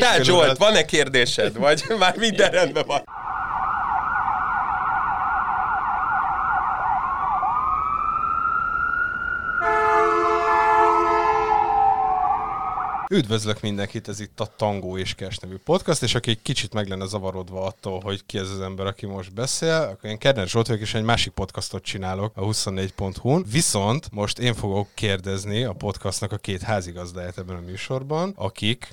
Tehát Zsolt, van-e kérdésed? Vagy már minden rendben van? Üdvözlök mindenkit, ez itt a Tangó és Kes nevű podcast, és aki egy kicsit meg lenne zavarodva attól, hogy ki ez az ember, aki most beszél, akkor én Kerner Zsolt vagyok, és egy másik podcastot csinálok a 24.hu-n. Viszont most én fogok kérdezni a podcastnak a két házigazdáját ebben a műsorban, akik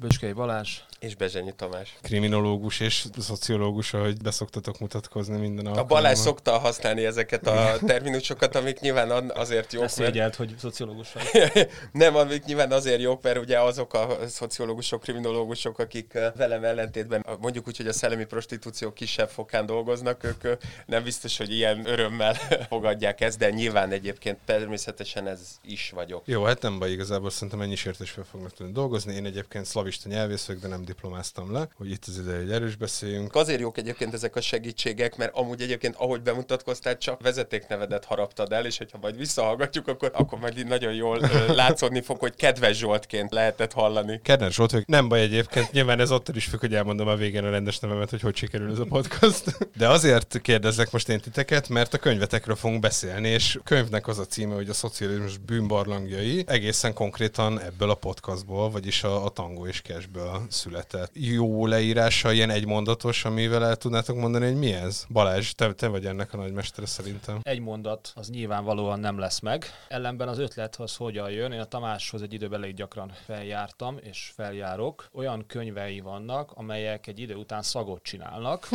Böskei Balázs. És Bezsenyi Tamás. kriminológus és szociológus, ahogy beszoktatok mutatkozni minden A alkalommal. Balázs szokta használni ezeket a terminusokat, amik nyilván azért jók, mert... Beszégyelt, hogy szociológus vagy. Nem, amik nyilván azért jók, mert ugye azok a szociológusok, kriminológusok, akik velem ellentétben a- mondjuk úgy, hogy a szellemi prostitúció kisebb fokán dolgoznak, ők nem biztos, hogy ilyen örömmel fogadják ezt, de nyilván egyébként természetesen ez is vagyok. Jó, hát nem baj, igazából szerintem ennyi sértés fel fognak tudni dolgozni. Én egyébként szlavista nyelvész vagyok, de nem diplomáztam le, hogy itt az ideje, hogy erős beszéljünk. Azért jók egyébként ezek a segítségek, mert amúgy egyébként, ahogy bemutatkoztál, csak vezetéknevedet haraptad el, és hogyha majd visszahallgatjuk, akkor, akkor majd nagyon jól ö, látszódni fog, hogy kedves Zsoltként lehetett hallani. Kerner Zsolt vagyok. Nem baj egyébként, nyilván ez attól is függ, hogy elmondom a végén a rendes nevemet, hogy hogy sikerül ez a podcast. De azért kérdezlek most én titeket, mert a könyvetekről fogunk beszélni, és könyvnek az a címe, hogy a szocializmus bűnbarlangjai, egészen konkrétan ebből a podcastból, vagyis a, a Tango és Cashből született. Jó leírása, ilyen egymondatos, amivel el tudnátok mondani, hogy mi ez? Balázs, te, te vagy ennek a nagymestere szerintem. Egy mondat az nyilvánvalóan nem lesz meg. Ellenben az ötlet az hogyan jön. Én a Tamáshoz egy időben elég gyakran feljártam, és feljárok. Olyan könyvei vannak, amelyek egy idő után szagot csinálnak.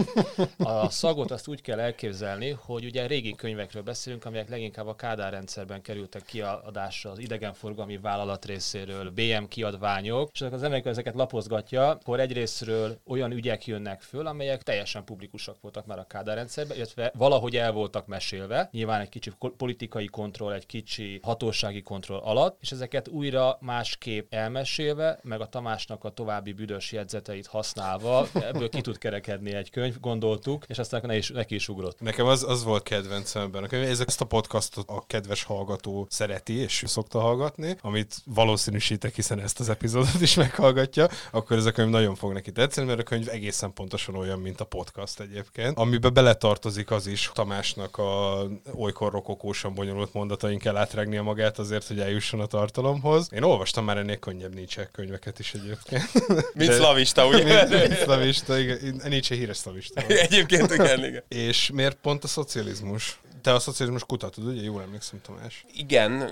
A szagot azt úgy kell elképzelni, hogy ugye régi könyvekről beszélünk, amelyek leginkább a Kádár rendszerben kerültek kiadásra az idegenforgalmi vállalat részéről, BM kiadványok, és az ember, amikor ezeket lapozgatja, akkor egyrésztről olyan ügyek jönnek föl, amelyek teljesen publikusak voltak már a Kádár rendszerben, illetve valahogy el voltak mesélve, nyilván egy kicsi politikai kontroll, egy kicsi hatósági kontroll alatt, és ezeket újra másképp elmesélve, meg a Tamásnak a további büdös jegyzeteit használva, ebből ki tud kerekedni egy könyv, gondoltuk, és aztán ne is, neki is ugrott. Nekem az, az volt kedvencem ebben a. Ezek ezt a podcastot a kedves hallgató szereti és szokta hallgatni, amit valószínűsítek, hiszen ezt az epizódot is meghallgatja, akkor ez a könyv nagyon fog neki tetszeni, mert a könyv egészen pontosan olyan, mint a podcast egyébként, amiben beletartozik az is, Tamásnak a olykor rokokósan bonyolult mondatain kell átrágnia magát azért, hogy eljusson a tartalomhoz. Én olvastam már ennél könnyebb Nietzsche könyveket is egyébként. Mint szlavista, ugye? Mint szlavista, igen. Nietzsche híres szlavista. Egyébként igen, igen. És miért pont a szocializmus? Te a szocializmus kutatod, ugye? Jól emlékszem, Tamás. Igen,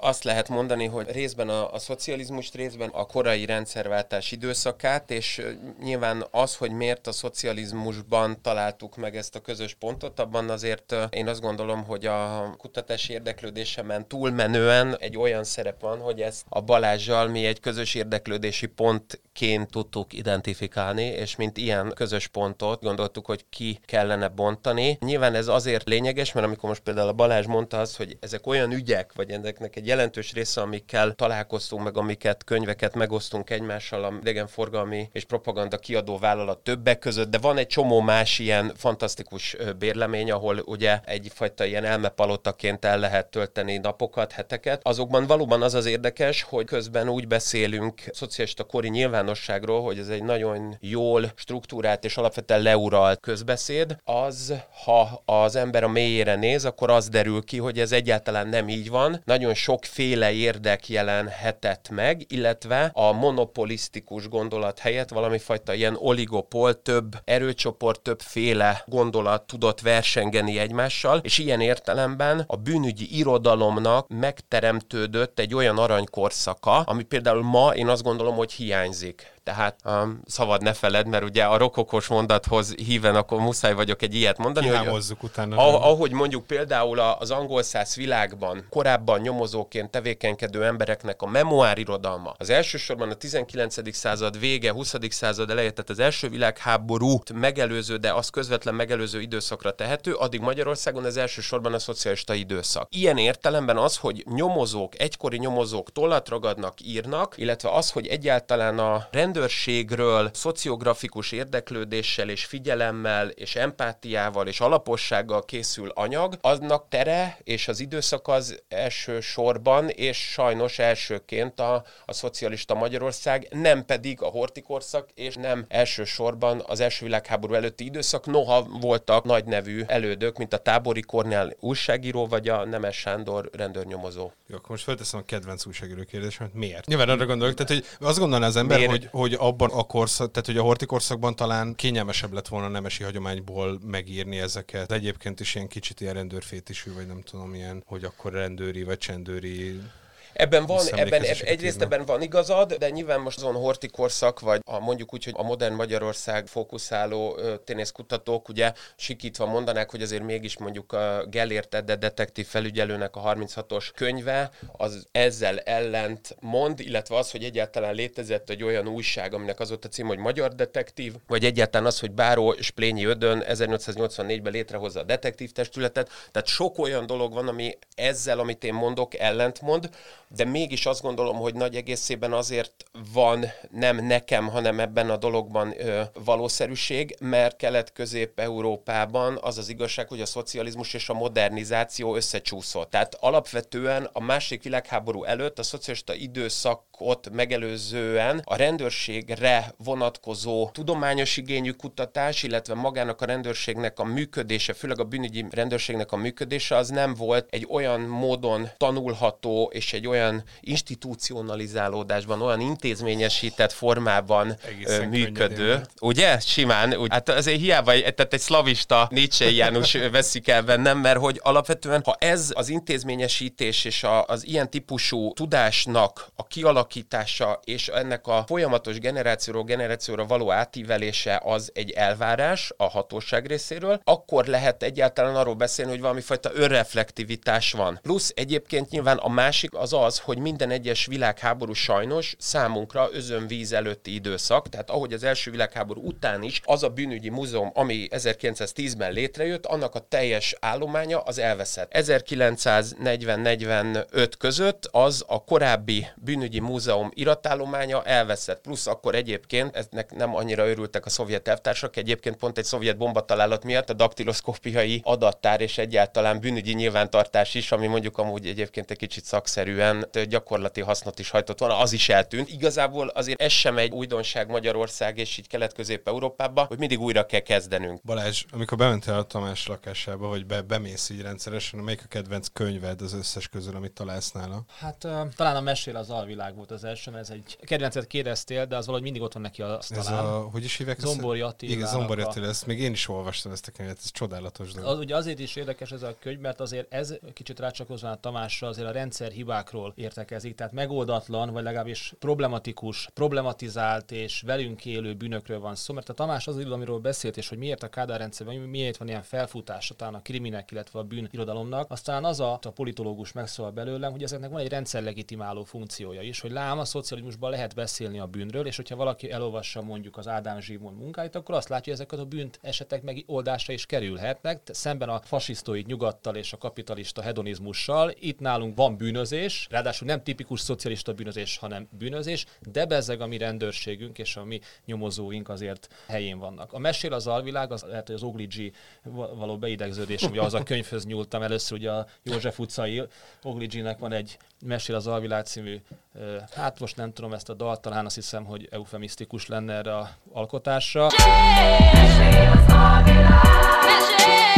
azt lehet mondani, hogy részben a, a szocializmust, részben a korai rendszerváltás időszakát, és nyilván az, hogy miért a szocializmusban találtuk meg ezt a közös pontot, abban azért én azt gondolom, hogy a kutatási érdeklődésemen túlmenően egy olyan szerep van, hogy ezt a Balázsjal mi egy közös érdeklődési pontként tudtuk identifikálni, és mint ilyen közös pontot gondoltuk, hogy ki kellene bontani. Nyilván ez azért lényeges, mert amikor most például a Balázs mondta azt, hogy ezek olyan ügyek, vagy ennek egy jelentős része, amikkel találkoztunk, meg amiket könyveket megosztunk egymással, a idegenforgalmi és propaganda kiadó vállalat többek között, de van egy csomó más ilyen fantasztikus bérlemény, ahol ugye egyfajta ilyen elmepalotaként el lehet tölteni napokat, heteket. Azokban valóban az az érdekes, hogy közben úgy beszélünk szocialista kori nyilvánosságról, hogy ez egy nagyon jól struktúrált és alapvetően leuralt közbeszéd, az, ha az ember a mélyére néz, akkor az derül ki, hogy ez egyáltalán nem így van. Nagyon sokféle érdek jelenhetett meg, illetve a monopolisztikus gondolat helyett valami fajta ilyen oligopol, több erőcsoport, többféle gondolat tudott versengeni egymással, és ilyen értelemben a bűnügyi irodalomnak megteremtődött egy olyan aranykorszaka, ami például ma én azt gondolom, hogy hiányzik. Tehát um, szabad ne feled, mert ugye a rokokos mondathoz híven, akkor muszáj vagyok egy ilyet mondani, hogy Kihámozzuk utána. Ah, ahogy mondjuk például a- az angol száz világban korábban nyomozóként tevékenykedő embereknek a memoárirodalma, az elsősorban a 19. század vége, 20. század eleje, tehát az első világháborút megelőző, de az közvetlen megelőző időszakra tehető, addig Magyarországon ez elsősorban a szocialista időszak. Ilyen értelemben az, hogy nyomozók, egykori nyomozók tollat ragadnak, írnak, illetve az, hogy egyáltalán a rend rendőrségről szociografikus érdeklődéssel és figyelemmel és empátiával és alapossággal készül anyag, aznak tere és az időszak az elsősorban és sajnos elsőként a, a szocialista Magyarország, nem pedig a hortikorszak, és nem elsősorban az első világháború előtti időszak, noha voltak nagy nevű elődök, mint a Tábori Kornél újságíró, vagy a Nemes Sándor rendőrnyomozó. Jó, akkor most felteszem a kedvenc újságíró kérdésemet. Miért? Nyilván arra gondolok, tehát hogy azt gondolná az ember, hogy, hogy abban a korszak, tehát hogy a hortikorszakban talán kényelmesebb lett volna nemesi hagyományból megírni ezeket. Egyébként is ilyen kicsit ilyen rendőrfétisű, vagy nem tudom, ilyen, hogy akkor rendőri vagy csendőri Ebben van, ebben, eb, egyrészt ebben van igazad, de nyilván most azon horti korszak, vagy a, mondjuk úgy, hogy a modern Magyarország fókuszáló kutatók, ugye sikítva mondanák, hogy azért mégis mondjuk a Gellért Edde detektív felügyelőnek a 36-os könyve, az ezzel ellent mond, illetve az, hogy egyáltalán létezett egy olyan újság, aminek az volt a cím, hogy Magyar Detektív, vagy egyáltalán az, hogy Báró Splényi Ödön 1884-ben létrehozza a detektív testületet. Tehát sok olyan dolog van, ami ezzel, amit én mondok, ellentmond, de mégis azt gondolom, hogy nagy egészében azért van nem nekem, hanem ebben a dologban ö, valószerűség, mert Kelet-Közép-Európában az az igazság, hogy a szocializmus és a modernizáció összecsúszott. Tehát alapvetően a második világháború előtt a szocialista időszakot megelőzően a rendőrségre vonatkozó tudományos igényű kutatás, illetve magának a rendőrségnek a működése, főleg a bűnügyi rendőrségnek a működése, az nem volt egy olyan módon tanulható és egy olyan olyan institucionalizálódásban, olyan intézményesített formában Egészen működő. Ugye? Simán. Úgy, hát azért hiába, tehát egy szlavista Nietzsche János veszik el bennem, mert hogy alapvetően, ha ez az intézményesítés és a, az ilyen típusú tudásnak a kialakítása és ennek a folyamatos generációról generációra való átívelése az egy elvárás a hatóság részéről, akkor lehet egyáltalán arról beszélni, hogy valami fajta önreflektivitás van. Plusz egyébként nyilván a másik az az, hogy minden egyes világháború sajnos számunkra özönvíz előtti időszak, tehát ahogy az első világháború után is az a bűnügyi múzeum, ami 1910-ben létrejött, annak a teljes állománya az elveszett. 1940-45 között az a korábbi bűnügyi múzeum iratállománya elveszett, plusz akkor egyébként, eznek nem annyira örültek a szovjet elvtársak, egyébként pont egy szovjet bombatalálat miatt a daktiloszkópiai adattár és egyáltalán bűnügyi nyilvántartás is, ami mondjuk amúgy egyébként egy kicsit szakszerűen gyakorlati hasznot is hajtott volna, az is eltűnt. Igazából azért ez sem egy újdonság Magyarország és így Kelet-Közép-Európába, hogy mindig újra kell kezdenünk. Balázs, amikor bementél a Tamás lakásába, hogy be, bemész így rendszeresen, melyik a kedvenc könyved az összes közül, amit találsz nála? Hát uh, talán a Mesél az alvilág volt az első, mert ez egy kedvencet kérdeztél, de az valahogy mindig ott van neki a Ez a, hogy is hívják? Zombori Attila. Igen, Zombori Attila, ezt még én is olvastam ezt a könyvet, ez csodálatos dolog. Az, ugye azért is érdekes ez a könyv, mert azért ez kicsit rácsakozva a Tamásra, azért a rendszer hibákról értekezik, tehát megoldatlan, vagy legalábbis problematikus, problematizált és velünk élő bűnökről van szó, mert a Tamás az amiről beszélt, és hogy miért a Kádár rendszerben, miért van ilyen felfutása talán a kriminek, illetve a bűnirodalomnak, aztán az a, a politológus megszól belőlem, hogy ezeknek van egy rendszerlegitimáló funkciója is, hogy lám a szocializmusban lehet beszélni a bűnről, és hogyha valaki elolvassa mondjuk az Ádám Zsigmond munkáit, akkor azt látja, hogy ezek a bűnt esetek megoldásra is kerülhetnek, szemben a fasisztoid nyugattal és a kapitalista hedonizmussal. Itt nálunk van bűnözés, ráadásul nem tipikus szocialista bűnözés, hanem bűnözés, de bezzeg a mi rendőrségünk és a mi nyomozóink azért helyén vannak. A mesél az alvilág, az lehet, hogy az Ogligi való beidegződés, ugye az a könyvhöz nyúltam először, ugye a József utcai Ogliginek van egy Mesél az alvilág című, hát most nem tudom ezt a dal, talán azt hiszem, hogy eufemisztikus lenne erre a alkotásra. Mesél az alvilág, mesél!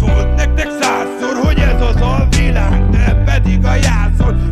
szólt nektek százszor, hogy ez az alvilág, de pedig a játszol.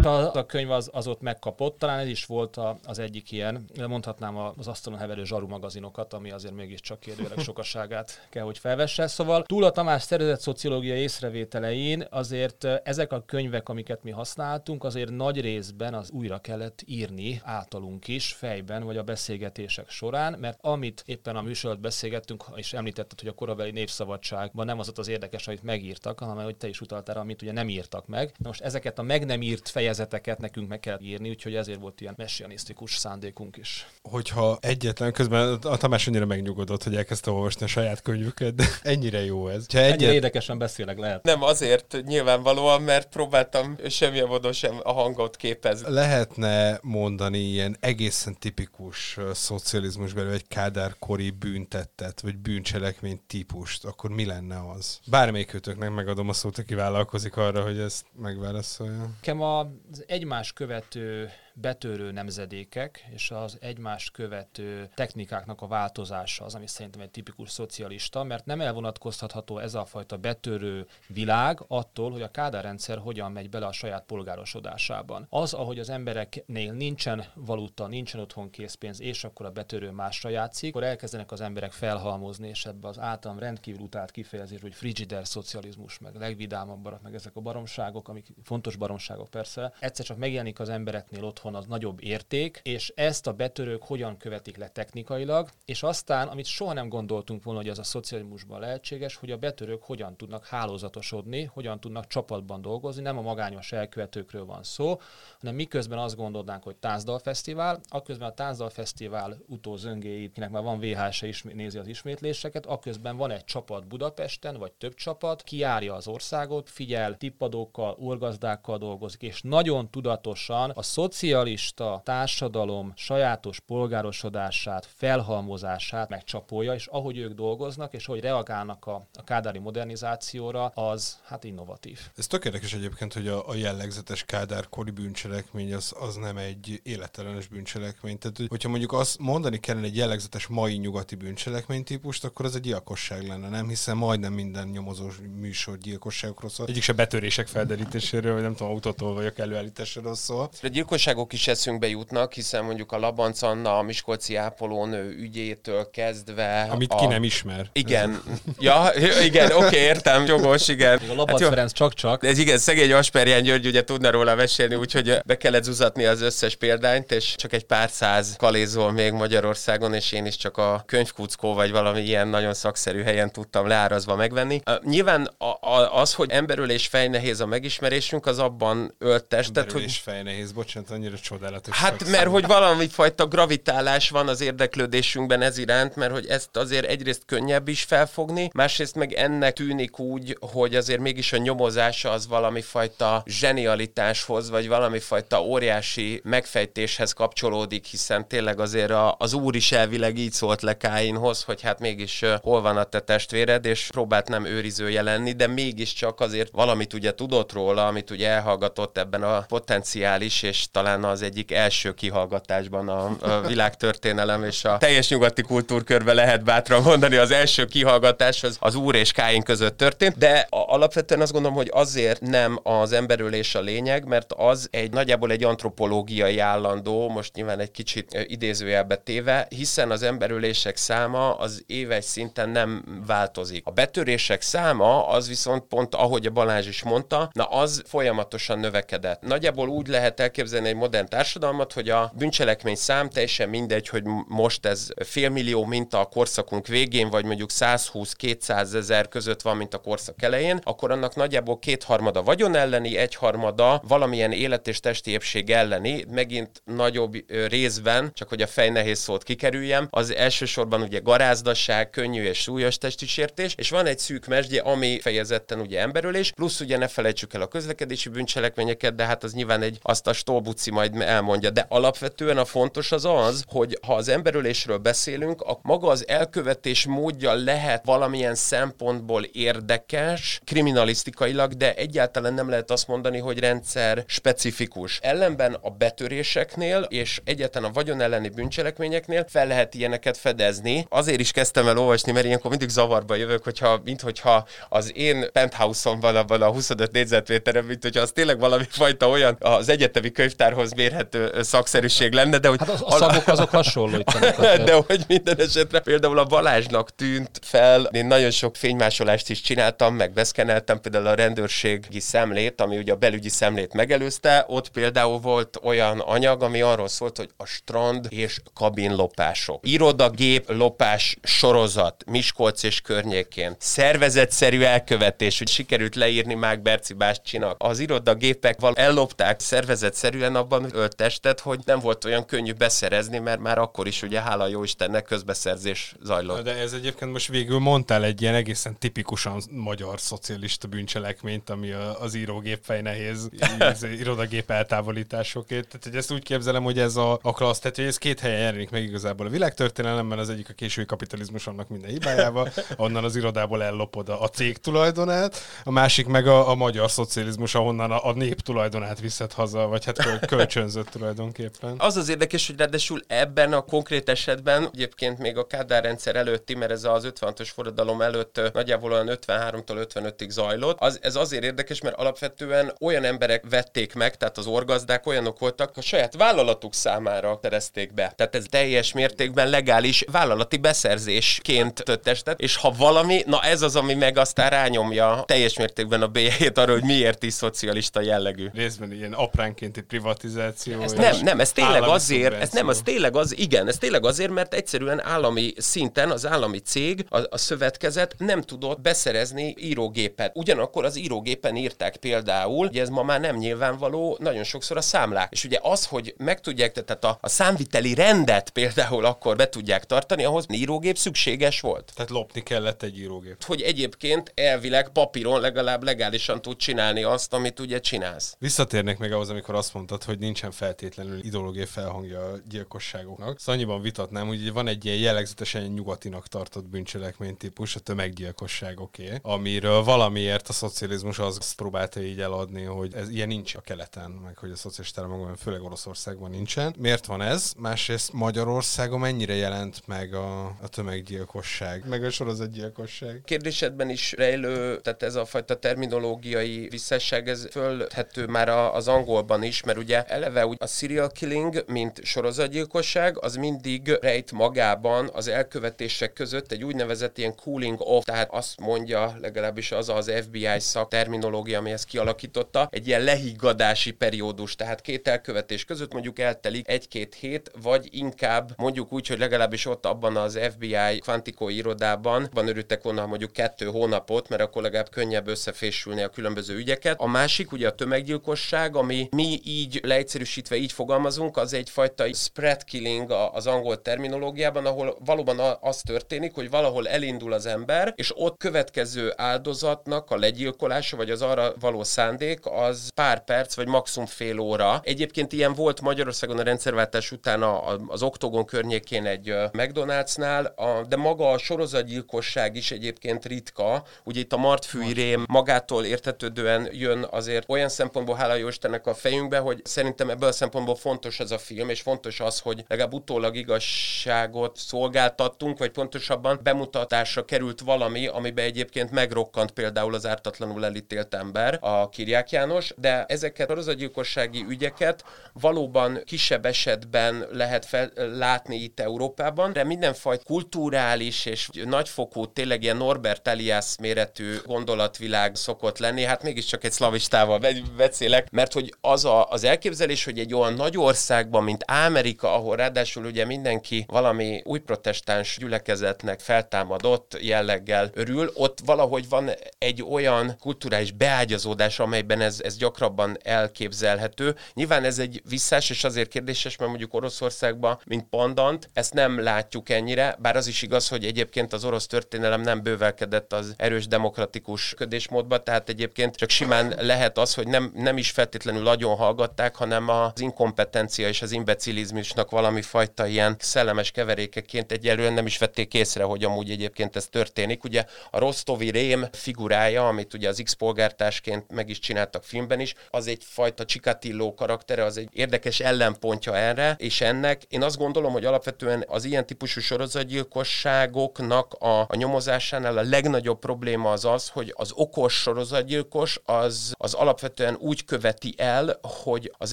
A, a könyv az, az ott megkapott, talán ez is volt a, az egyik ilyen, mondhatnám az asztalon heverő zsaru magazinokat, ami azért mégiscsak kérdőleg sokaságát kell, hogy felvesse. Szóval túl a Tamás szervezett szociológiai észrevételein azért ezek a könyvek, amiket mi használtunk, azért nagy részben az újra kellett írni általunk is, fejben, vagy a beszélgetések során, mert amit éppen a műsorot beszélgettünk, és említetted, hogy a korabeli népszabadságban nem az ott az érdekes, amit megírtak, hanem hogy te is utaltál, amit ugye nem írtak meg. Most ezeket a meg nem írt fejezeteket ezeket nekünk meg kell írni, úgyhogy ezért volt ilyen messianisztikus szándékunk is. Hogyha egyetlen, közben a Tamás annyira megnyugodott, hogy elkezdte olvasni a saját könyvüket, de ennyire jó ez. Ha egyet... Ennyire érdekesen beszélek lehet. Nem azért nyilvánvalóan, mert próbáltam semmilyen módon sem a hangot képezni. Lehetne mondani ilyen egészen tipikus szocializmus belül egy kádárkori büntettet, vagy bűncselekmény típust, akkor mi lenne az? Bármelyikőtöknek megadom a szót, aki vállalkozik arra, hogy ezt megválaszolja. Nekem az egymás követő betörő nemzedékek és az egymást követő technikáknak a változása az, ami szerintem egy tipikus szocialista, mert nem elvonatkoztatható ez a fajta betörő világ attól, hogy a kádárrendszer hogyan megy bele a saját polgárosodásában. Az, ahogy az embereknél nincsen valuta, nincsen otthon készpénz, és akkor a betörő másra játszik, akkor elkezdenek az emberek felhalmozni, és ebbe az általam rendkívül utált kifejezés, hogy frigider szocializmus, meg legvidámabb meg ezek a baromságok, amik fontos baromságok persze, egyszer csak megjelenik az embereknél otthon otthon az nagyobb érték, és ezt a betörők hogyan követik le technikailag, és aztán, amit soha nem gondoltunk volna, hogy az a szocializmusban lehetséges, hogy a betörők hogyan tudnak hálózatosodni, hogyan tudnak csapatban dolgozni, nem a magányos elkövetőkről van szó, hanem miközben azt gondolnánk, hogy Fesztivál, akközben a Fesztivál utózöngéit, kinek már van VHS-e is nézi az ismétléseket, akközben van egy csapat Budapesten, vagy több csapat, kiárja az országot, figyel, tippadókkal, orgazdákkal dolgozik, és nagyon tudatosan a szociális szocialista társadalom sajátos polgárosodását, felhalmozását megcsapolja, és ahogy ők dolgoznak, és ahogy reagálnak a, a kádári modernizációra, az hát innovatív. Ez tökéletes egyébként, hogy a, a jellegzetes kori bűncselekmény az, az nem egy élettelenes bűncselekmény. Tehát, hogyha mondjuk azt mondani kellene egy jellegzetes mai nyugati bűncselekmény típust, akkor az egy gyilkosság lenne, nem? Hiszen majdnem minden nyomozós műsor gyilkosságokról szól. Egyik se betörések felderítéséről, vagy nem tudom, autótól vagy a előállításáról szól. A gyilkosságok is eszünkbe jutnak, hiszen mondjuk a Labanc Anna, a Miskolci ápolónő ügyétől kezdve... Amit a... ki nem ismer. Igen. ja, igen, oké, okay, értem, jogos, igen. a Labanc hát Ferenc csak-csak. Ez igen, szegény Asperján György ugye tudna róla mesélni, úgyhogy be kellett zuzatni az összes példányt, és csak egy pár száz kalézol még Magyarországon, és én is csak a könyvkuckó vagy valami ilyen nagyon szakszerű helyen tudtam leárazva megvenni. Uh, nyilván a, a, az, hogy emberülés fejnehéz a megismerésünk, az abban öltest. Emberülés hogy... fejnehéz, bocsánat, annyira csodálatos. Hát mert hogy valami fajta gravitálás van az érdeklődésünkben ez iránt, mert hogy ezt azért egyrészt könnyebb is felfogni, másrészt meg ennek tűnik úgy, hogy azért mégis a nyomozása az valami fajta zsenialitáshoz, vagy valami fajta óriási megfejtéshez kapcsolódik, hiszen tényleg azért a, az úr is elvileg így szólt le Káinhoz, hogy hát mégis hol van a te testvéred, és próbált nem őrizője lenni, de mégiscsak azért valamit ugye tudott róla, amit ugye elhallgatott ebben a potenciális, és talán a az egyik első kihallgatásban a, a világtörténelem és a teljes nyugati kultúrkörbe lehet bátran mondani, az első kihallgatás az, az Úr és Káin között történt, de a, alapvetően azt gondolom, hogy azért nem az emberülés a lényeg, mert az egy nagyjából egy antropológiai állandó, most nyilván egy kicsit idézőjelbe téve, hiszen az emberülések száma az éves szinten nem változik. A betörések száma az viszont pont, ahogy a Balázs is mondta, na az folyamatosan növekedett. Nagyjából úgy lehet elképzelni egy modern társadalmat, hogy a bűncselekmény szám teljesen mindegy, hogy most ez félmillió minta a korszakunk végén, vagy mondjuk 120-200 ezer között van, mint a korszak elején, akkor annak nagyjából kétharmada vagyon elleni, egyharmada valamilyen élet és testi épség elleni, megint nagyobb részben, csak hogy a fej nehéz szót kikerüljem, az elsősorban ugye garázdaság, könnyű és súlyos testi sértés, és van egy szűk mesdje, ami fejezetten ugye emberölés, plusz ugye ne felejtsük el a közlekedési bűncselekményeket, de hát az nyilván egy azt a stolbuci majd elmondja. De alapvetően a fontos az az, hogy ha az emberölésről beszélünk, a maga az elkövetés módja lehet valamilyen szempontból érdekes, kriminalisztikailag, de egyáltalán nem lehet azt mondani, hogy rendszer specifikus. Ellenben a betöréseknél és egyáltalán a vagyon elleni bűncselekményeknél fel lehet ilyeneket fedezni. Azért is kezdtem el olvasni, mert ilyenkor mindig zavarba jövök, hogyha, mint hogyha az én penthouse-on van abban a 25 négyzetméteren, mint hogyha az tényleg valami fajta olyan az egyetemi könyvtárhoz ahhoz mérhető szakszerűség lenne, de hogy... Hát a, a szagok azok hasonlítanak. de hogy minden esetre például a Balázsnak tűnt fel, én nagyon sok fénymásolást is csináltam, meg beszkeneltem például a rendőrségi szemlét, ami ugye a belügyi szemlét megelőzte, ott például volt olyan anyag, ami arról szólt, hogy a strand és kabinlopások. Irodagép lopás sorozat Miskolc és környékén. Szervezetszerű elkövetés, hogy sikerült leírni Mák Berci Bácsinak. Az irodagépek val ellopták szervezetszerűen abban öltestet, hogy nem volt olyan könnyű beszerezni, mert már akkor is ugye hála jó Istennek közbeszerzés zajlott. De ez egyébként most végül mondtál egy ilyen egészen tipikusan magyar szocialista bűncselekményt, ami az írógép fej nehéz irodagép eltávolításokért. Tehát hogy ezt úgy képzelem, hogy ez a, a klassz, tehát hogy ez két helyen jelenik meg igazából a világtörténelemben, az egyik a késői kapitalizmus annak minden hibájába, onnan az irodából ellopod a, a cég tulajdonát, a másik meg a, a magyar szocializmus, ahonnan a, a nép tulajdonát viszed haza, vagy hát kölcsönzött tulajdonképpen. Az az érdekes, hogy ráadásul ebben a konkrét esetben, egyébként még a Kádár rendszer előtti, mert ez az 56-os forradalom előtt nagyjából olyan 53-tól 55-ig zajlott, az, ez azért érdekes, mert alapvetően olyan emberek vették meg, tehát az orgazdák olyanok voltak, a saját vállalatuk számára terezték be. Tehát ez teljes mértékben legális vállalati beszerzésként testet, és ha valami, na ez az, ami meg aztán rányomja teljes mértékben a bélyét arra, hogy miért is szocialista jellegű. Részben ilyen apránkénti privatizáció. Ez nem, nem, ez tényleg azért, ez nem, ez tényleg az, igen, ez tényleg azért, mert egyszerűen állami szinten az állami cég, a, a szövetkezet nem tudott beszerezni írógépet. Ugyanakkor az írógépen írták például, hogy ez ma már nem nyilvánvaló, nagyon sokszor a számlák. És ugye az, hogy meg tudják, tehát a, a számviteli rendet például akkor be tudják tartani, ahhoz írógép szükséges volt. Tehát lopni kellett egy írógép. Hogy egyébként elvileg papíron legalább legálisan tud csinálni azt, amit ugye csinálsz. Visszatérnék meg ahhoz, amikor azt mondtad, hogy nincsen feltétlenül ideológiai felhangja a gyilkosságoknak. Szóval annyiban vitatnám, hogy van egy ilyen jellegzetesen nyugatinak tartott bűncselekmény típus, a tömeggyilkosságoké, amiről valamiért a szocializmus azt próbálta így eladni, hogy ez ilyen nincs a keleten, meg hogy a szociális államokban, főleg Oroszországban nincsen. Miért van ez? Másrészt Magyarországon mennyire jelent meg a, a tömeggyilkosság, meg a sorozatgyilkosság? Kérdésedben is rejlő, tehát ez a fajta terminológiai visszasság, ez fölhető már az angolban is, mert ugye eleve úgy a serial killing, mint sorozatgyilkosság, az mindig rejt magában az elkövetések között egy úgynevezett ilyen cooling off, tehát azt mondja legalábbis az az FBI szak terminológia, ami ezt kialakította, egy ilyen lehiggadási periódus, tehát két elkövetés között mondjuk eltelik egy-két hét, vagy inkább mondjuk úgy, hogy legalábbis ott abban az FBI kvantikó irodában, van örültek volna mondjuk kettő hónapot, mert akkor legalább könnyebb összefésülni a különböző ügyeket. A másik ugye a tömeggyilkosság, ami mi így leegyszerűsítve így fogalmazunk, az egyfajta spread killing az angol terminológiában, ahol valóban az történik, hogy valahol elindul az ember, és ott következő áldozatnak a legyilkolása, vagy az arra való szándék, az pár perc, vagy maximum fél óra. Egyébként ilyen volt Magyarországon a rendszerváltás után az Oktogon környékén egy McDonald'snál, de maga a sorozatgyilkosság is egyébként ritka. Ugye itt a martfűi rém magától értetődően jön azért olyan szempontból, hála jó Istennek a fejünkbe, hogy szerintem ebből a szempontból fontos ez a film, és fontos az, hogy legalább utólag igazságot szolgáltattunk, vagy pontosabban bemutatásra került valami, amiben egyébként megrokkant például az ártatlanul elítélt ember, a Kirják János, de ezeket a sorozatgyilkossági ügyeket valóban kisebb esetben lehet fel, látni itt Európában, de mindenfajta kulturális és nagyfokú, tényleg ilyen Norbert Elias méretű gondolatvilág szokott lenni, hát mégiscsak egy szlavistával beszélek, mert hogy az a, az elképzelés, hogy egy olyan nagy országban, mint Amerika, ahol ráadásul ugye mindenki valami új protestáns gyülekezetnek feltámadott jelleggel örül, ott valahogy van egy olyan kulturális beágyazódás, amelyben ez, ez gyakrabban elképzelhető. Nyilván ez egy visszás, és azért kérdéses, mert mondjuk Oroszországban, mint pandant, ezt nem látjuk ennyire, bár az is igaz, hogy egyébként az orosz történelem nem bővelkedett az erős demokratikus ködésmódba, tehát egyébként csak simán lehet az, hogy nem, nem is feltétlenül nagyon hallgatták, hanem az inkompetencia és az imbecilizmusnak valami fajta ilyen szellemes keverékeként egyelően nem is vették észre, hogy amúgy egyébként ez történik. Ugye a Rostovi Rém figurája, amit ugye az X-polgártásként meg is csináltak filmben is, az egy fajta Csikatillo karaktere, az egy érdekes ellenpontja erre, és ennek én azt gondolom, hogy alapvetően az ilyen típusú sorozatgyilkosságoknak a, a nyomozásánál a legnagyobb probléma az az, hogy az okos sorozatgyilkos az, az alapvetően úgy követi el, hogy az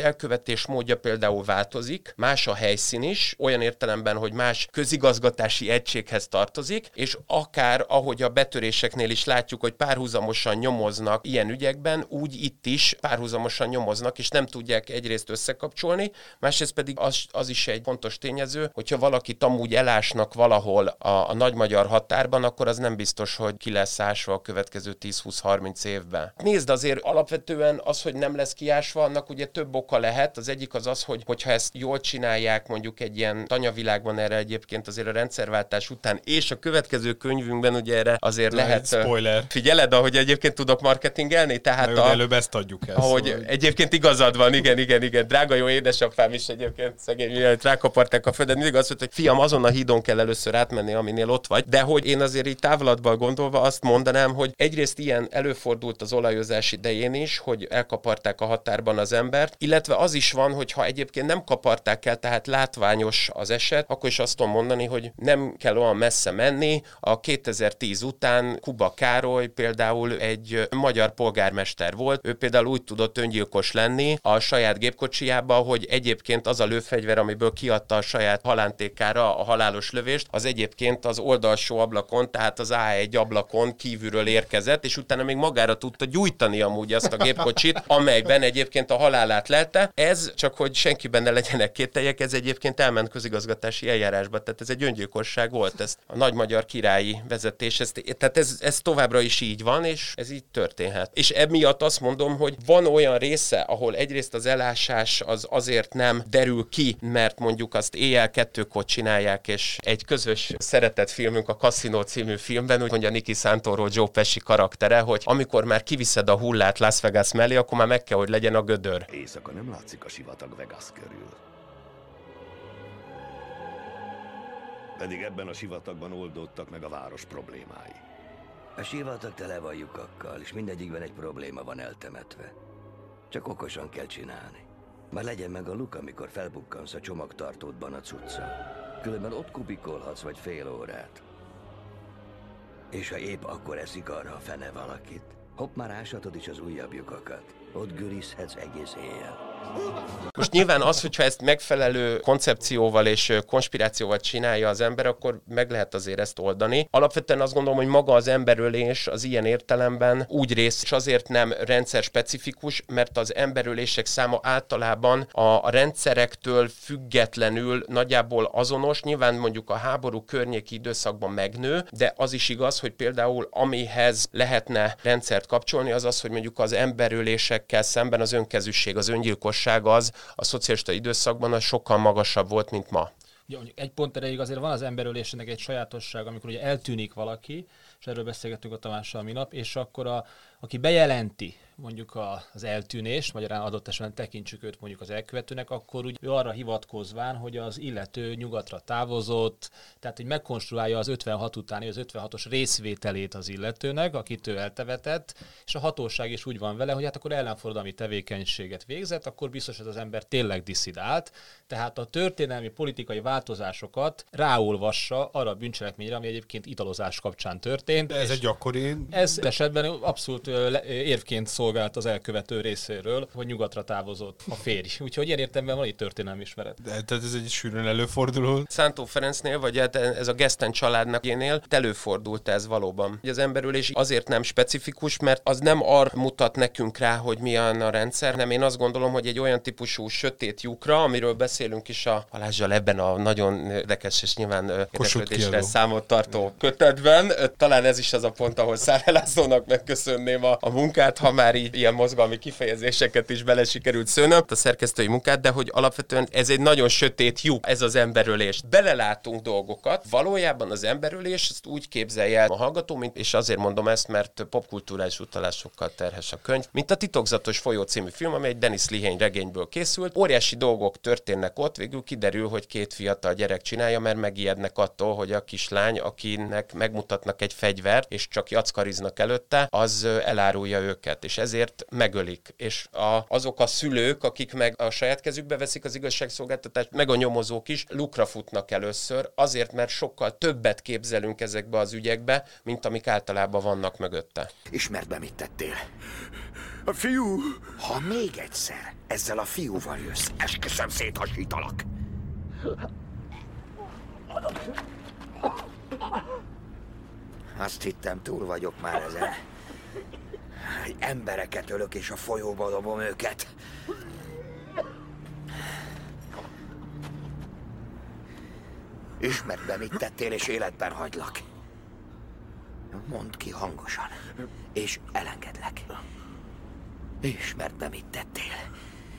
elkövetés módja például változik, más a helyszín is, olyan értelemben, hogy más közigazgatási egységhez tartozik, és akár ahogy a betöréseknél is látjuk, hogy párhuzamosan nyomoznak ilyen ügyekben, úgy itt is párhuzamosan nyomoznak, és nem tudják egyrészt összekapcsolni, másrészt pedig az, az is egy fontos tényező, hogyha valakit amúgy elásnak valahol a, a nagy magyar határban, akkor az nem biztos, hogy ki lesz ásva a következő 10-20-30 évben. Nézd azért alapvetően az, hogy nem lesz kiásva, annak ugye több oka lehet. Az egyik az az, hogy hogyha ezt jól csinálják, mondjuk egy ilyen tanyavilágban erre egyébként azért a rendszerváltás után, és a következő könyvünkben ugye erre azért Na, lehet... spoiler. Figyeled, ahogy egyébként tudok marketingelni? Tehát Na, a, előbb ezt adjuk el. ahogy szóval. egyébként igazad van, igen, igen, igen. Drága jó édesapám is egyébként szegény, mielőtt rákaparták a földet, mindig azt mondta, hogy fiam, azon a hídon kell először átmenni, aminél ott vagy. De hogy én azért így távlatban gondolva azt mondanám, hogy egyrészt ilyen előfordult az olajozás idején is, hogy elkaparták a határban az embert, illetve az is van, hogy ha egyébként nem kaparták el, tehát látványos az eset, akkor is azt tudom mondani, hogy nem kell olyan messze menni. A 2010 után Kuba Károly például egy magyar polgármester volt, ő például úgy tudott öngyilkos lenni a saját gépkocsijába, hogy egyébként az a lőfegyver, amiből kiadta a saját halántékára a halálos lövést, az egyébként az oldalsó ablakon, tehát az A1 ablakon kívülről érkezett, és utána még magára tudta gyújtani amúgy azt a gépkocsit, amelyben egyébként a halálát lelte. Ez, csak hogy senkiben ne legyenek kételjek, ez egyébként elment közigazgatási eljárásba, tehát ez egy öngyilkosság volt, ez a nagy magyar királyi vezetés, ez, tehát ez, ez továbbra is így van, és ez így történhet. És emiatt azt mondom, hogy van olyan része, ahol egyrészt az elásás az azért nem derül ki, mert mondjuk azt éjjel kettőkor csinálják, és egy közös szeretett filmünk, a Casino című filmben, úgy mondja Niki Santoro Joe Pesci karaktere, hogy amikor már kiviszed a hullát Las Vegas mellé, akkor már meg kell, hogy legyen a gödör. Éjszaka nem látszik a sivatag Vegas körül. Pedig ebben a sivatagban oldódtak meg a város problémái. A sivatag tele van lyukakkal, és mindegyikben egy probléma van eltemetve. Csak okosan kell csinálni. Már legyen meg a luk, amikor felbukkansz a csomagtartódban a cucca. Különben ott kubikolhatsz vagy fél órát. És ha épp akkor eszik arra a fene valakit, hopp már ásatod is az újabb lyukakat. Ott görizhetsz egész éjjel. Most nyilván az, hogyha ezt megfelelő koncepcióval és konspirációval csinálja az ember, akkor meg lehet azért ezt oldani. Alapvetően azt gondolom, hogy maga az emberölés az ilyen értelemben úgy rész, és azért nem rendszer specifikus, mert az emberölések száma általában a rendszerektől függetlenül nagyjából azonos. Nyilván mondjuk a háború környéki időszakban megnő, de az is igaz, hogy például amihez lehetne rendszert kapcsolni, az az, hogy mondjuk az emberölésekkel szemben az önkezűség, az öngyilkosság az a szocialista időszakban az sokkal magasabb volt, mint ma. Ugye, egy pont erejéig azért van az emberölésnek egy sajátosság, amikor ugye eltűnik valaki, és erről beszélgettünk a Tamással minap, és akkor a, aki bejelenti mondjuk az eltűnést, magyarán adott esetben tekintsük őt mondjuk az elkövetőnek, akkor úgy arra hivatkozván, hogy az illető nyugatra távozott, tehát hogy megkonstruálja az 56 utáni, az 56-os részvételét az illetőnek, akit ő eltevetett, és a hatóság is úgy van vele, hogy hát akkor ellenfordulmi tevékenységet végzett, akkor biztos ez az ember tényleg diszidált, tehát a történelmi politikai változásokat ráolvassa arra a bűncselekményre, ami egyébként italozás kapcsán történt. De ez egy gyakori... ez esetben abszolút ö, le- szolgált az elkövető részéről, hogy nyugatra távozott a férj. Úgyhogy ilyen értelemben van itt történelmi ismeret. De, tehát ez egy sűrűn előforduló. Szántó Ferencnél, vagy hát ez a Geszten családnak énél előfordult ez valóban. Ugye az emberülés azért nem specifikus, mert az nem arra mutat nekünk rá, hogy milyen a rendszer, nem én azt gondolom, hogy egy olyan típusú sötét lyukra, amiről beszélünk is a Balázsjal ebben a nagyon érdekes és nyilván érdeklődésre számot tartó kötetben. Talán ez is az a pont, ahol Szára Lászlónak megköszönném a, a munkát, ha már így ilyen mozgalmi kifejezéseket is bele sikerült szőnöm, a szerkesztői munkát, de hogy alapvetően ez egy nagyon sötét lyuk, ez az emberölés. Belelátunk dolgokat, valójában az emberölés ezt úgy képzelje el a hallgató, mint, és azért mondom ezt, mert popkulturális utalásokkal terhes a könyv, mint a Titokzatos folyó című film, amely egy Dennis Liheny regényből készült. Óriási dolgok történnek ott, végül kiderül, hogy két fiatal gyerek csinálja, mert megijednek attól, hogy a kislány, akinek megmutatnak egy fegyvert, és csak jackariznak előtte, az elárulja őket. És ezért megölik. És a, azok a szülők, akik meg a saját kezükbe veszik az igazságszolgáltatást, meg a nyomozók is lukra futnak először, azért, mert sokkal többet képzelünk ezekbe az ügyekbe, mint amik általában vannak mögötte. Ismerd be, mit tettél. A fiú! Ha még egyszer ezzel a fiúval jössz, esküszöm széthasítalak. Azt hittem, túl vagyok már ezen. Embereket ölök, és a folyóba dobom őket. Ismerd be, mit tettél, és életben hagylak. Mondd ki hangosan, és elengedlek. Ismerd be, mit tettél,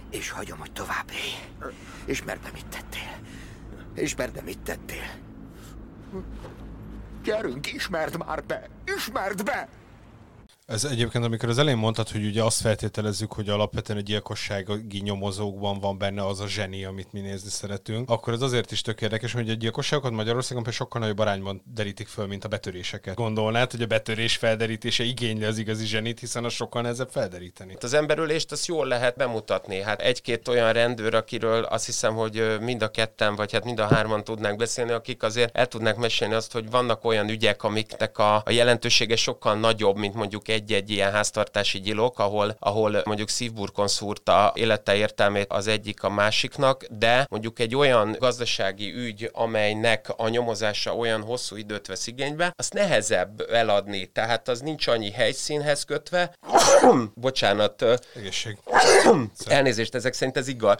és hagyom, hogy tovább élj. Ismerd be, mit tettél. Ismerd be, mit tettél. Gyerünk, ismerd már be! Ismerd be! Ez egyébként, amikor az elején mondtad, hogy ugye azt feltételezzük, hogy alapvetően a gyilkossági nyomozókban van benne az a zseni, amit mi nézni szeretünk, akkor ez azért is tök érdekes, hogy a gyilkosságokat Magyarországon például sokkal nagyobb arányban derítik föl, mint a betöréseket. Gondolnád, hogy a betörés felderítése igényli az igazi zsenit, hiszen az sokkal nehezebb felderíteni. Az emberülést azt jól lehet bemutatni. Hát egy-két olyan rendőr, akiről azt hiszem, hogy mind a ketten, vagy hát mind a hárman tudnánk beszélni, akik azért el tudnak mesélni azt, hogy vannak olyan ügyek, amiknek a, a jelentősége sokkal nagyobb, mint mondjuk egy-egy ilyen háztartási gyilok, ahol, ahol mondjuk szívburkon szúrta élete értelmét az egyik a másiknak, de mondjuk egy olyan gazdasági ügy, amelynek a nyomozása olyan hosszú időt vesz igénybe, azt nehezebb eladni, tehát az nincs annyi helyszínhez kötve. Bocsánat. Egészség. Elnézést, ezek szerint ez igaz.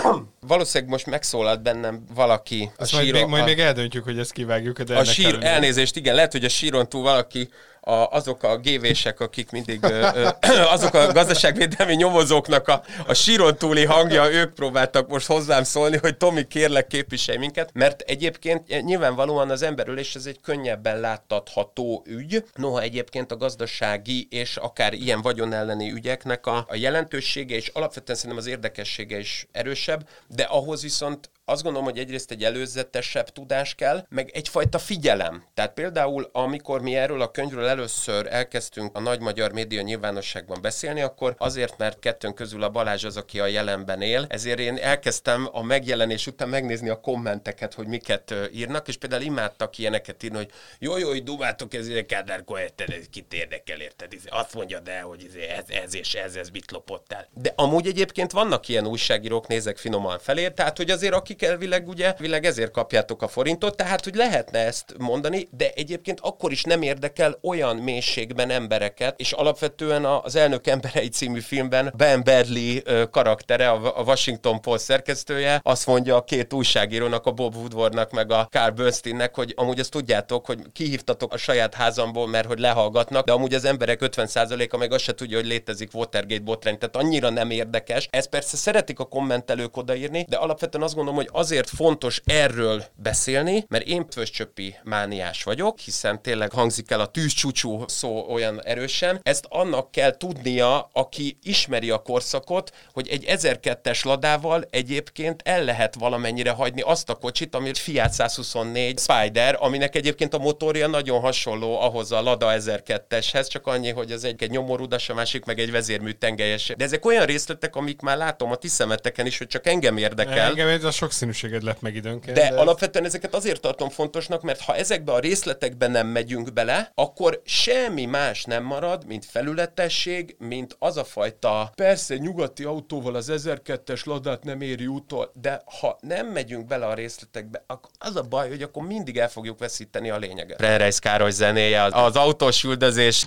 Valószínűleg most megszólalt bennem valaki a majd, még, majd a, még eldöntjük, hogy ezt kivágjuk. De a sír, elnézést, igen, lehet, hogy a síron túl valaki a, azok a gévések, akik mindig ö, ö, azok a gazdaságvédelmi nyomozóknak a, a síron túli hangja, ők próbáltak most hozzám szólni, hogy Tomi, kérlek képviselj minket, mert egyébként nyilvánvalóan az emberülés ez egy könnyebben láttatható ügy, noha egyébként a gazdasági és akár ilyen vagyon elleni ügyeknek a, a jelentősége és alapvetően szerintem az érdekessége is erősebb, de ahhoz viszont azt gondolom, hogy egyrészt egy előzetesebb tudás kell, meg egyfajta figyelem. Tehát például, amikor mi erről a könyvről először elkezdtünk a nagy magyar média nyilvánosságban beszélni, akkor azért, mert kettőnk közül a Balázs az, aki a jelenben él, ezért én elkezdtem a megjelenés után megnézni a kommenteket, hogy miket írnak, és például imádtak ilyeneket írni, hogy jó, jó, hogy dumáltok, ez egy Kádár ez kit érdekel, érted? Azt mondja, de, hogy ez, ez és ez, ez mit lopott el. De amúgy egyébként vannak ilyen újságírók, nézek finoman felé, tehát hogy azért akik akik elvileg ugye, elvileg ezért kapjátok a forintot, tehát hogy lehetne ezt mondani, de egyébként akkor is nem érdekel olyan mélységben embereket, és alapvetően az Elnök Emberei című filmben Ben Bradley karaktere, a Washington Post szerkesztője, azt mondja a két újságírónak, a Bob Woodwardnak, meg a Carl Bernsteinnek, hogy amúgy azt tudjátok, hogy kihívtatok a saját házamból, mert hogy lehallgatnak, de amúgy az emberek 50%-a meg azt se tudja, hogy létezik Watergate botrány, tehát annyira nem érdekes. Ez persze szeretik a kommentelők odaírni, de alapvetően azt gondolom, hogy azért fontos erről beszélni, mert én pöscsöppi mániás vagyok, hiszen tényleg hangzik el a tűzcsúcsú szó olyan erősen. Ezt annak kell tudnia, aki ismeri a korszakot, hogy egy 1002-es ladával egyébként el lehet valamennyire hagyni azt a kocsit, ami Fiat 124 Spider, aminek egyébként a motorja nagyon hasonló ahhoz a Lada 1002-eshez, csak annyi, hogy az egy, egy nyomorudas, a másik meg egy vezérmű tengelyes. De ezek olyan részletek, amik már látom a ti szemeteken is, hogy csak engem érdekel. Engem a sok sokszínűséged lett meg időnként. De, de alapvetően ezeket azért tartom fontosnak, mert ha ezekbe a részletekbe nem megyünk bele, akkor semmi más nem marad, mint felületesség, mint az a fajta, persze nyugati autóval az 1002-es ladát nem éri utol, de ha nem megyünk bele a részletekbe, akkor az a baj, hogy akkor mindig el fogjuk veszíteni a lényeget. Renreis Károly zenéje, az, az autós üldözés.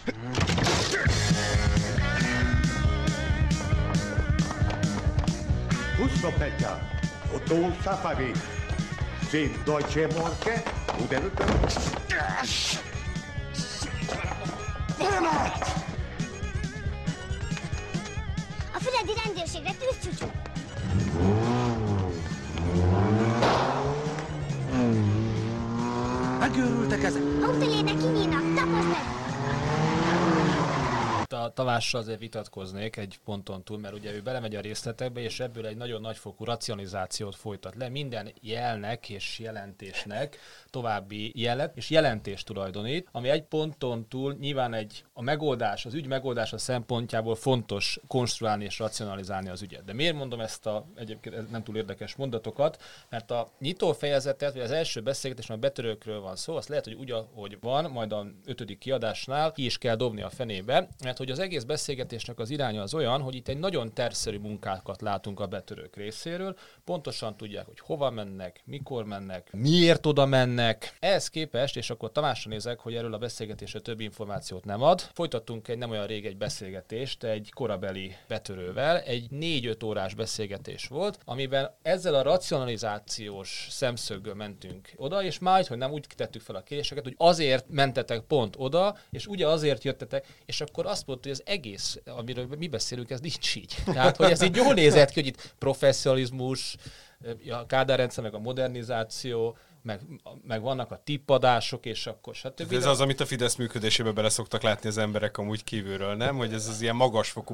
Pusto Petya, Otto Safari. Sind Deutsche Morke? Uderültem? A füledi rendőrségre tűzcsúcsú. Megőrültek ezek? Autójébe kinyílnak, taposd meg! A Tamással azért vitatkoznék egy ponton túl, mert ugye ő belemegy a részletekbe, és ebből egy nagyon nagyfokú racionalizációt folytat le. Minden jelnek és jelentésnek további jelet és jelentést tulajdonít, ami egy ponton túl nyilván egy a megoldás, az ügy megoldása szempontjából fontos konstruálni és racionalizálni az ügyet. De miért mondom ezt a egyébként nem túl érdekes mondatokat? Mert a nyitó fejezetet, vagy az első beszélgetés, a betörőkről van szó, azt lehet, hogy úgy, ahogy van, majd a ötödik kiadásnál ki is kell dobni a fenébe, mert hogy az egész beszélgetésnek az iránya az olyan, hogy itt egy nagyon terszerű munkákat látunk a betörők részéről, pontosan tudják, hogy hova mennek, mikor mennek, miért oda mennek. Ehhez képest, és akkor Tamásra nézek, hogy erről a beszélgetésre több információt nem ad. Folytattunk egy nem olyan rég egy beszélgetést egy korabeli betörővel, egy 4-5 órás beszélgetés volt, amiben ezzel a racionalizációs szemszögből mentünk oda, és majd, hogy nem úgy tettük fel a kérdéseket, hogy azért mentetek pont oda, és ugye azért jöttetek, és akkor azt mondta, hogy az egész, amiről mi beszélünk, ez nincs így. Tehát, hogy ez így jól nézett ki, hogy itt professzionalizmus, a Kádár rendszer, meg a modernizáció, meg, meg vannak a tippadások, és akkor stb. Ez az, amit a Fidesz működésébe bele szoktak látni az emberek amúgy kívülről, nem? Hogy ez az ilyen magasfokú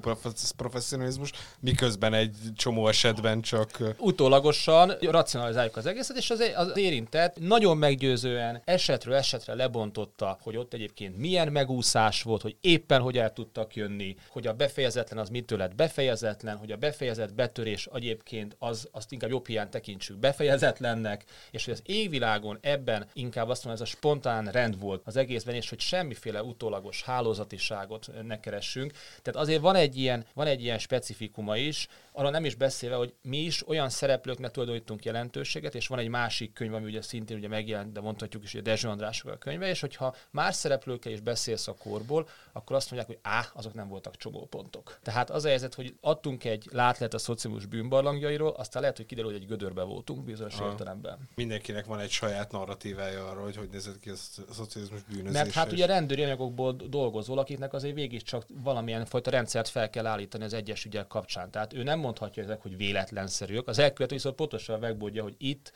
professzionalizmus, miközben egy csomó esetben csak... Utólagosan racionalizáljuk az egészet, és az, az érintett nagyon meggyőzően esetről esetre lebontotta, hogy ott egyébként milyen megúszás volt, hogy éppen hogy el tudtak jönni, hogy a befejezetlen az mitől lett befejezetlen, hogy a befejezett betörés egyébként az, azt inkább jobb hiány tekintsük befejezetlennek, és hogy az égvi világon ebben inkább azt mondom, ez a spontán rend volt az egészben, és hogy semmiféle utólagos hálózatiságot ne keressünk. Tehát azért van egy ilyen, van egy ilyen specifikuma is, arra nem is beszélve, hogy mi is olyan szereplőknek tulajdonítunk jelentőséget, és van egy másik könyv, ami ugye szintén ugye megjelent, de mondhatjuk is, hogy a Dezső Andrások a könyve, és hogyha más szereplőkkel is beszélsz a korból, akkor azt mondják, hogy á, azok nem voltak csomópontok. Tehát az a helyzet, hogy adtunk egy látlet a szociális bűnbarlangjairól, aztán lehet, hogy kiderül, hogy egy gödörbe voltunk bizonyos értelemben. Mindenkinek van egy saját narratívája arról, hogy hogy nézett ki a szocializmus bűnözés. Mert hát ugye rendőri anyagokból dolgozol, akiknek azért végig csak valamilyen fajta rendszert fel kell állítani az egyes ügyek kapcsán. Tehát ő nem mondhatja ezek, hogy véletlenszerűek. Az elkövető viszont pontosan megbódja, hogy itt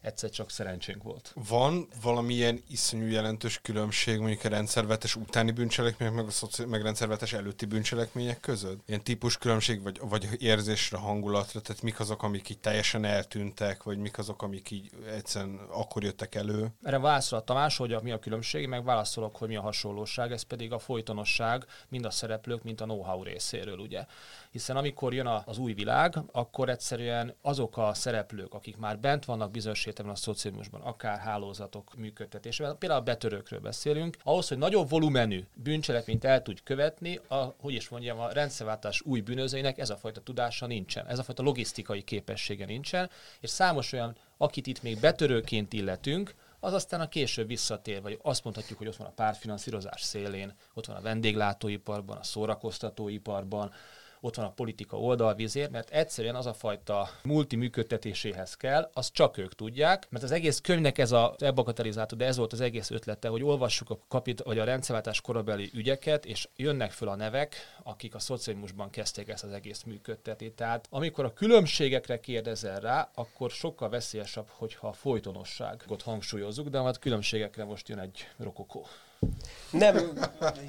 egyszer csak szerencsénk volt. Van valamilyen iszonyú jelentős különbség mondjuk a rendszervetes utáni bűncselekmények, meg a szoci- meg rendszervetes előtti bűncselekmények között? Ilyen típus különbség, vagy, vagy érzésre, hangulatra, tehát mik azok, amik így teljesen eltűntek, vagy mik azok, amik így egyszerűen akkor jöttek elő? Erre válaszol a Tamás, hogy mi a különbség, meg válaszolok, hogy mi a hasonlóság, ez pedig a folytonosság mind a szereplők, mint a know-how részéről, ugye. Hiszen amikor jön az új világ, akkor egyszerűen azok a szereplők, akik már bent vannak bizonyos a szocializmusban, akár hálózatok működtetésében, például a betörőkről beszélünk, ahhoz, hogy nagyobb volumenű bűncselekményt el tudj követni, a, hogy is mondjam, a rendszerváltás új bűnözőinek ez a fajta tudása nincsen, ez a fajta logisztikai képessége nincsen, és számos olyan, akit itt még betörőként illetünk, az aztán a később visszatér, vagy azt mondhatjuk, hogy ott van a pártfinanszírozás szélén, ott van a vendéglátóiparban, a szórakoztatóiparban, ott van a politika oldalvizér, mert egyszerűen az a fajta multi működtetéséhez kell, azt csak ők tudják, mert az egész könyvnek ez a elbakatalizáltó, de ez volt az egész ötlete, hogy olvassuk a kapit, vagy a rendszerváltás korabeli ügyeket, és jönnek föl a nevek, akik a szocializmusban kezdték ezt az egész működtetést. Tehát amikor a különbségekre kérdezel rá, akkor sokkal veszélyesebb, hogyha a folytonosságot hangsúlyozzuk, de a különbségekre most jön egy rokokó. Nem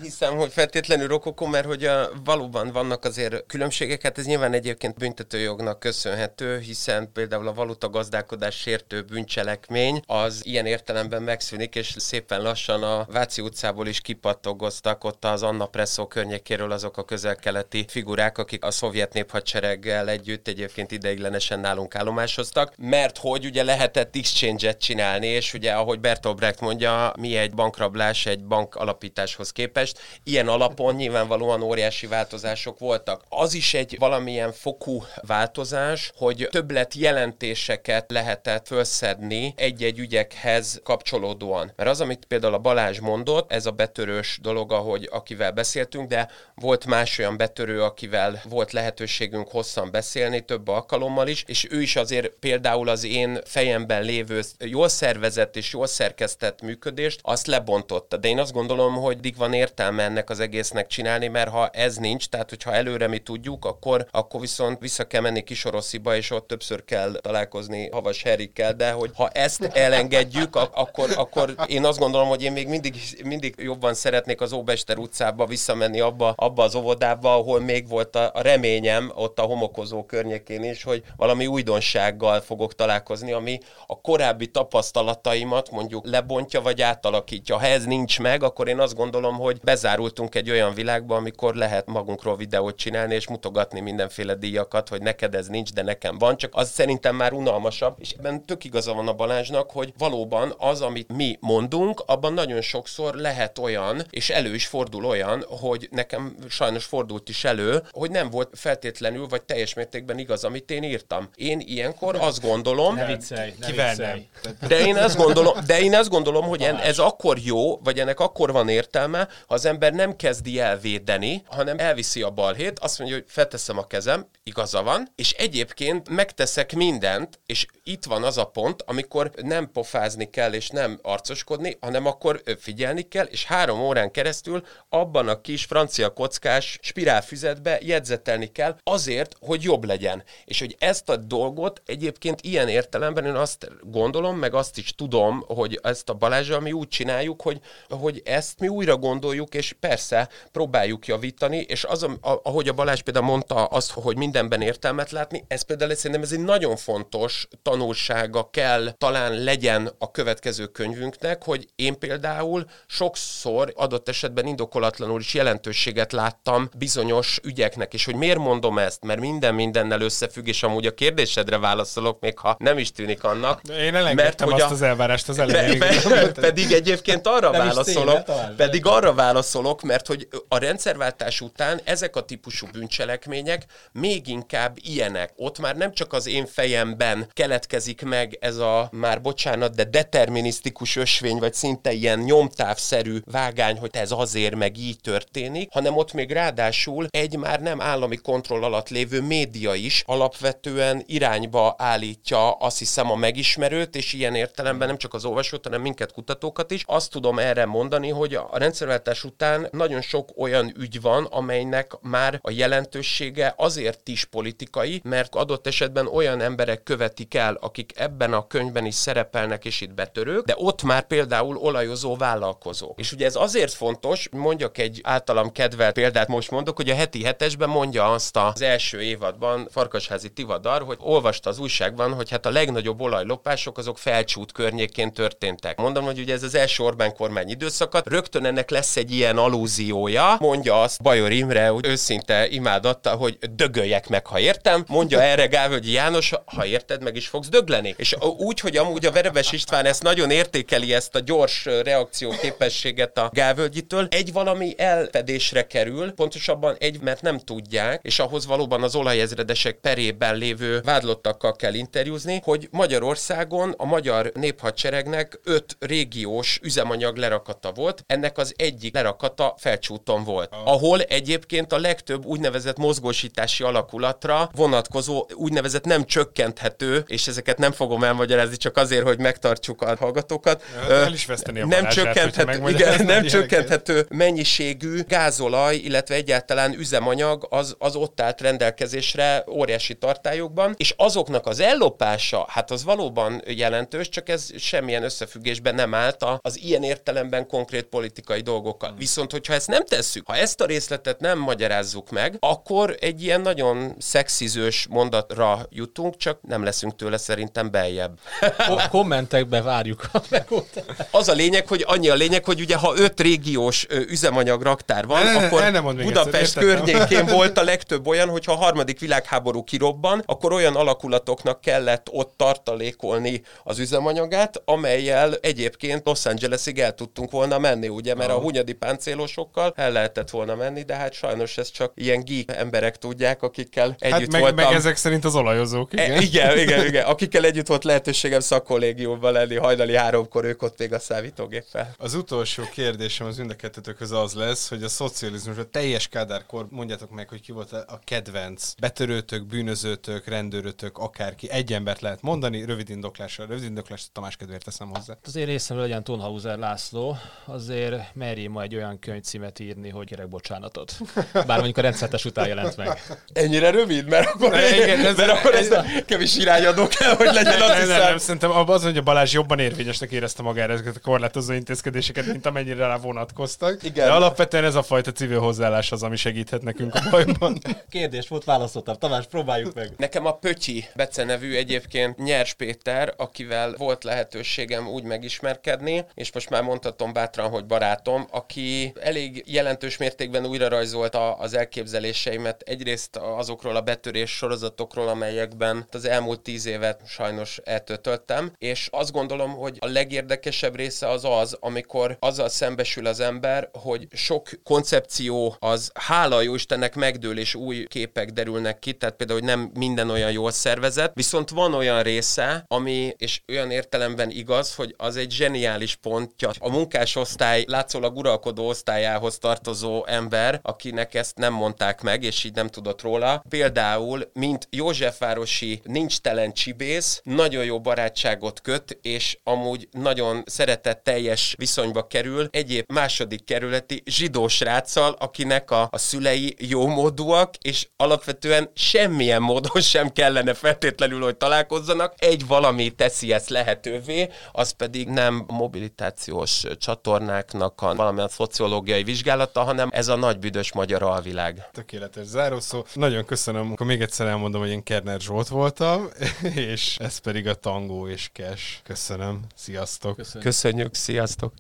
hiszem, hogy feltétlenül rokokó, mert hogy a, valóban vannak azért különbségek, hát ez nyilván egyébként büntetőjognak köszönhető, hiszen például a valuta gazdálkodás sértő bűncselekmény az ilyen értelemben megszűnik, és szépen lassan a Váci utcából is kipattogoztak ott az Anna Presszó környékéről azok a közel-keleti figurák, akik a szovjet néphadsereggel együtt egyébként ideiglenesen nálunk állomásoztak, mert hogy ugye lehetett exchange-et csinálni, és ugye ahogy Bertolt Brecht mondja, mi egy bankrablás, egy bank alapításhoz képest. Ilyen alapon nyilvánvalóan óriási változások voltak. Az is egy valamilyen fokú változás, hogy többlet jelentéseket lehetett felszedni egy-egy ügyekhez kapcsolódóan. Mert az, amit például a Balázs mondott, ez a betörős dolog, ahogy akivel beszéltünk, de volt más olyan betörő, akivel volt lehetőségünk hosszan beszélni, több alkalommal is, és ő is azért például az én fejemben lévő jól szervezett és jól szerkesztett működést, azt lebontotta. De de én azt gondolom, hogy dig van értelme ennek az egésznek csinálni, mert ha ez nincs, tehát hogyha előre mi tudjuk, akkor, akkor viszont vissza kell menni Kisorosziba, és ott többször kell találkozni Havas Herikkel, de hogy ha ezt elengedjük, akkor, akkor én azt gondolom, hogy én még mindig, mindig jobban szeretnék az Óbester utcába visszamenni abba, abba az óvodába, ahol még volt a, a reményem ott a homokozó környékén is, hogy valami újdonsággal fogok találkozni, ami a korábbi tapasztalataimat mondjuk lebontja vagy átalakítja. Ha ez nincs meg, akkor én azt gondolom, hogy bezárultunk egy olyan világba, amikor lehet magunkról videót csinálni és mutogatni mindenféle díjakat, hogy neked ez nincs, de nekem van, csak az szerintem már unalmasabb, és ebben tök igaza van a Balázsnak, hogy valóban az, amit mi mondunk, abban nagyon sokszor lehet olyan, és elő is fordul olyan, hogy nekem sajnos fordult is elő, hogy nem volt feltétlenül, vagy teljes mértékben igaz, amit én írtam. Én ilyenkor azt gondolom, Ne viccelj, ne viccelj. de én azt gondolom, de én azt gondolom, hogy ez akkor jó, vagy ennek akkor van értelme, ha az ember nem kezdi el védeni, hanem elviszi a balhét, azt mondja, hogy felteszem a kezem, igaza van, és egyébként megteszek mindent, és itt van az a pont, amikor nem pofázni kell, és nem arcoskodni, hanem akkor figyelni kell, és három órán keresztül abban a kis francia kockás spirálfüzetbe jegyzetelni kell azért, hogy jobb legyen. És hogy ezt a dolgot egyébként ilyen értelemben én azt gondolom, meg azt is tudom, hogy ezt a Balázsral mi úgy csináljuk, hogy, hogy ezt mi újra gondoljuk, és persze próbáljuk javítani, és az, a- ahogy a Balázs például mondta azt, hogy mindenben értelmet látni, ez például szerintem ez egy nagyon fontos tanulsága kell talán legyen a következő könyvünknek, hogy én például sokszor adott esetben indokolatlanul is jelentőséget láttam bizonyos ügyeknek, és hogy miért mondom ezt, mert minden mindennel összefügg, és amúgy a kérdésedre válaszolok, még ha nem is tűnik annak. Én elengedtem hogy azt a- az elvárást az elején. pe- pedig egyébként arra is válaszolok, pedig arra válaszolok, mert hogy a rendszerváltás után ezek a típusú bűncselekmények még inkább ilyenek. Ott már nem csak az én fejemben keletkezik meg ez a már bocsánat, de determinisztikus ösvény, vagy szinte ilyen nyomtávszerű vágány, hogy ez azért meg így történik, hanem ott még ráadásul egy már nem állami kontroll alatt lévő média is alapvetően irányba állítja azt hiszem a megismerőt, és ilyen értelemben nem csak az olvasót, hanem minket kutatókat is. Azt tudom erre mondani, hogy a rendszerváltás után nagyon sok olyan ügy van, amelynek már a jelentősége azért is politikai, mert adott esetben olyan emberek követik el, akik ebben a könyvben is szerepelnek, és itt betörők, de ott már például olajozó vállalkozók. És ugye ez azért fontos, mondjak egy általam kedvelt példát, most mondok, hogy a heti hetesben mondja azt az első évadban Farkasházi Tivadar, hogy olvasta az újságban, hogy hát a legnagyobb olajlopások azok felcsút környékén történtek. Mondom, hogy ugye ez az első Orbán kormány időszakat, rögtön ennek lesz egy ilyen alúziója, mondja azt Bajor Imre, hogy őszinte imádatta, hogy dögöljek meg, ha értem, mondja erre Gávölgyi János, ha érted, meg is fogsz dögleni. És úgy, hogy amúgy a Verebes István ezt nagyon értékeli, ezt a gyors reakció képességet a Gávölgyitől, egy valami elfedésre kerül, pontosabban egy, mert nem tudják, és ahhoz valóban az olajezredesek perében lévő vádlottakkal kell interjúzni, hogy Magyarországon a magyar néphadseregnek öt régiós üzemanyag lerakata volt, ennek az egyik lerakata felcsúton volt, ahol egyébként a legtöbb úgynevezett mozgósítási alakulatra vonatkozó úgynevezett nem csökkenthető, és ezeket nem fogom elmagyarázni csak azért, hogy megtartsuk a hallgatókat. Hát el is veszteni a nem csökkenthető, igen, nem csökkenthető mennyiségű gázolaj, illetve egyáltalán üzemanyag az, az ott állt rendelkezésre óriási tartályokban, és azoknak az ellopása, hát az valóban jelentős, csak ez semmilyen összefüggésben nem állt az ilyen értelemben konkrét politikai dolgokkal. Viszont, hogyha ezt nem tesszük, ha ezt a részletet nem magyarázzuk meg, akkor egy ilyen nagyon szexizős mondatra jutunk, csak nem leszünk tőle szerintem beljebb. Ko- kommentekbe várjuk a megoldást. Az a lényeg, hogy annyi a lényeg, hogy ugye ha öt régiós üzemanyag raktár van, Ne, ne, ne, akkor mondd még Budapest környékén volt a legtöbb olyan, hogyha a harmadik világháború kirobban, akkor olyan alakulatoknak kellett ott tartalékolni az üzemanyagát, amelyel egyébként Los Angelesig el tudtunk volna menni, ugye, mert a hunyadi páncélosokkal el lehetett volna menni, de hát sajnos ez csak ilyen geek emberek tudják, akikkel együtt Hát meg, voltam. meg ezek szerint az olajozók, igen. E, igen, igen, igen. Akikkel együtt volt lehetőségem szakkollégiumban lenni hajnali háromkor, ők ott még a számítógéppel. Az utolsó kérdésem az kettőtökhöz az lesz, hogy a szocializmus, a teljes kádárkor, mondjátok meg, hogy ki volt a a kedvenc betörőtök, bűnözőtök, rendőrötök, akárki. Egy embert lehet mondani, rövid indoklással, rövid indoklást Tamás kedvéért teszem hozzá. Az én részemről legyen Tonhauser László, azért merjé ma egy olyan könyvcímet írni, hogy gyerek bocsánatot. Bár mondjuk a rendszertes után jelent meg. Ennyire rövid? Mert akkor, Ne, igen, ez- mert akkor ez, ez- kevés irányadó kell, hogy legyen, azt Nem, nem, nem, szerintem az, hogy a Balázs jobban érvényesnek érezte magára ezeket a korlátozó intézkedéseket, mint amennyire rá vonatkoztak. Igen. De alapvetően ez a fajta civil hozzáállás az, ami segíthet nekünk a bajban. Kérdés volt, válaszoltam. Tamás, próbáljuk meg. Nekem a Pötyi Bece nevű egyébként Nyers Péter, akivel volt lehetőségem úgy megismerkedni, és most már mondhatom bátran, hogy barátom, aki elég jelentős mértékben újra rajzolta az elképzeléseimet egyrészt azokról a betörés sorozatokról, amelyekben az elmúlt tíz évet sajnos eltöltöttem, és azt gondolom, hogy a legérdekesebb része az az, amikor azzal szembesül az ember, hogy sok koncepció az hála jó Istennek megdől, és új képek derülnek ki, tehát például, hogy nem minden olyan jól szervezett, viszont van olyan része, ami, és olyan értelemben igaz, hogy az egy zseniális pontja. A munkásosztály látszólag uralkodó osztályához tartozó ember, akinek ezt nem mondták meg, és így nem tudott róla. Például, mint Józsefvárosi nincs telen csibész, nagyon jó barátságot köt, és amúgy nagyon szeretetteljes viszonyba kerül egyéb második kerületi zsidó sráccal, akinek a, a szülei jómódúak, és alapvetően semmilyen módon sem kellene feltétlenül, hogy találkozzanak. Egy valami teszi ezt lehetővé, az pedig nem mobilitációs csatornáknak a valamilyen szociológiai vizsgálata, hanem ez a nagy büdös magyar alvilág. Tökéletes zárószó. Nagyon köszönöm. Akkor még egyszer elmondom, hogy én Kerner Zsolt voltam, és ez pedig a Tangó és Cash. Köszönöm. Sziasztok. Köszönjük. Köszönjük, sziasztok!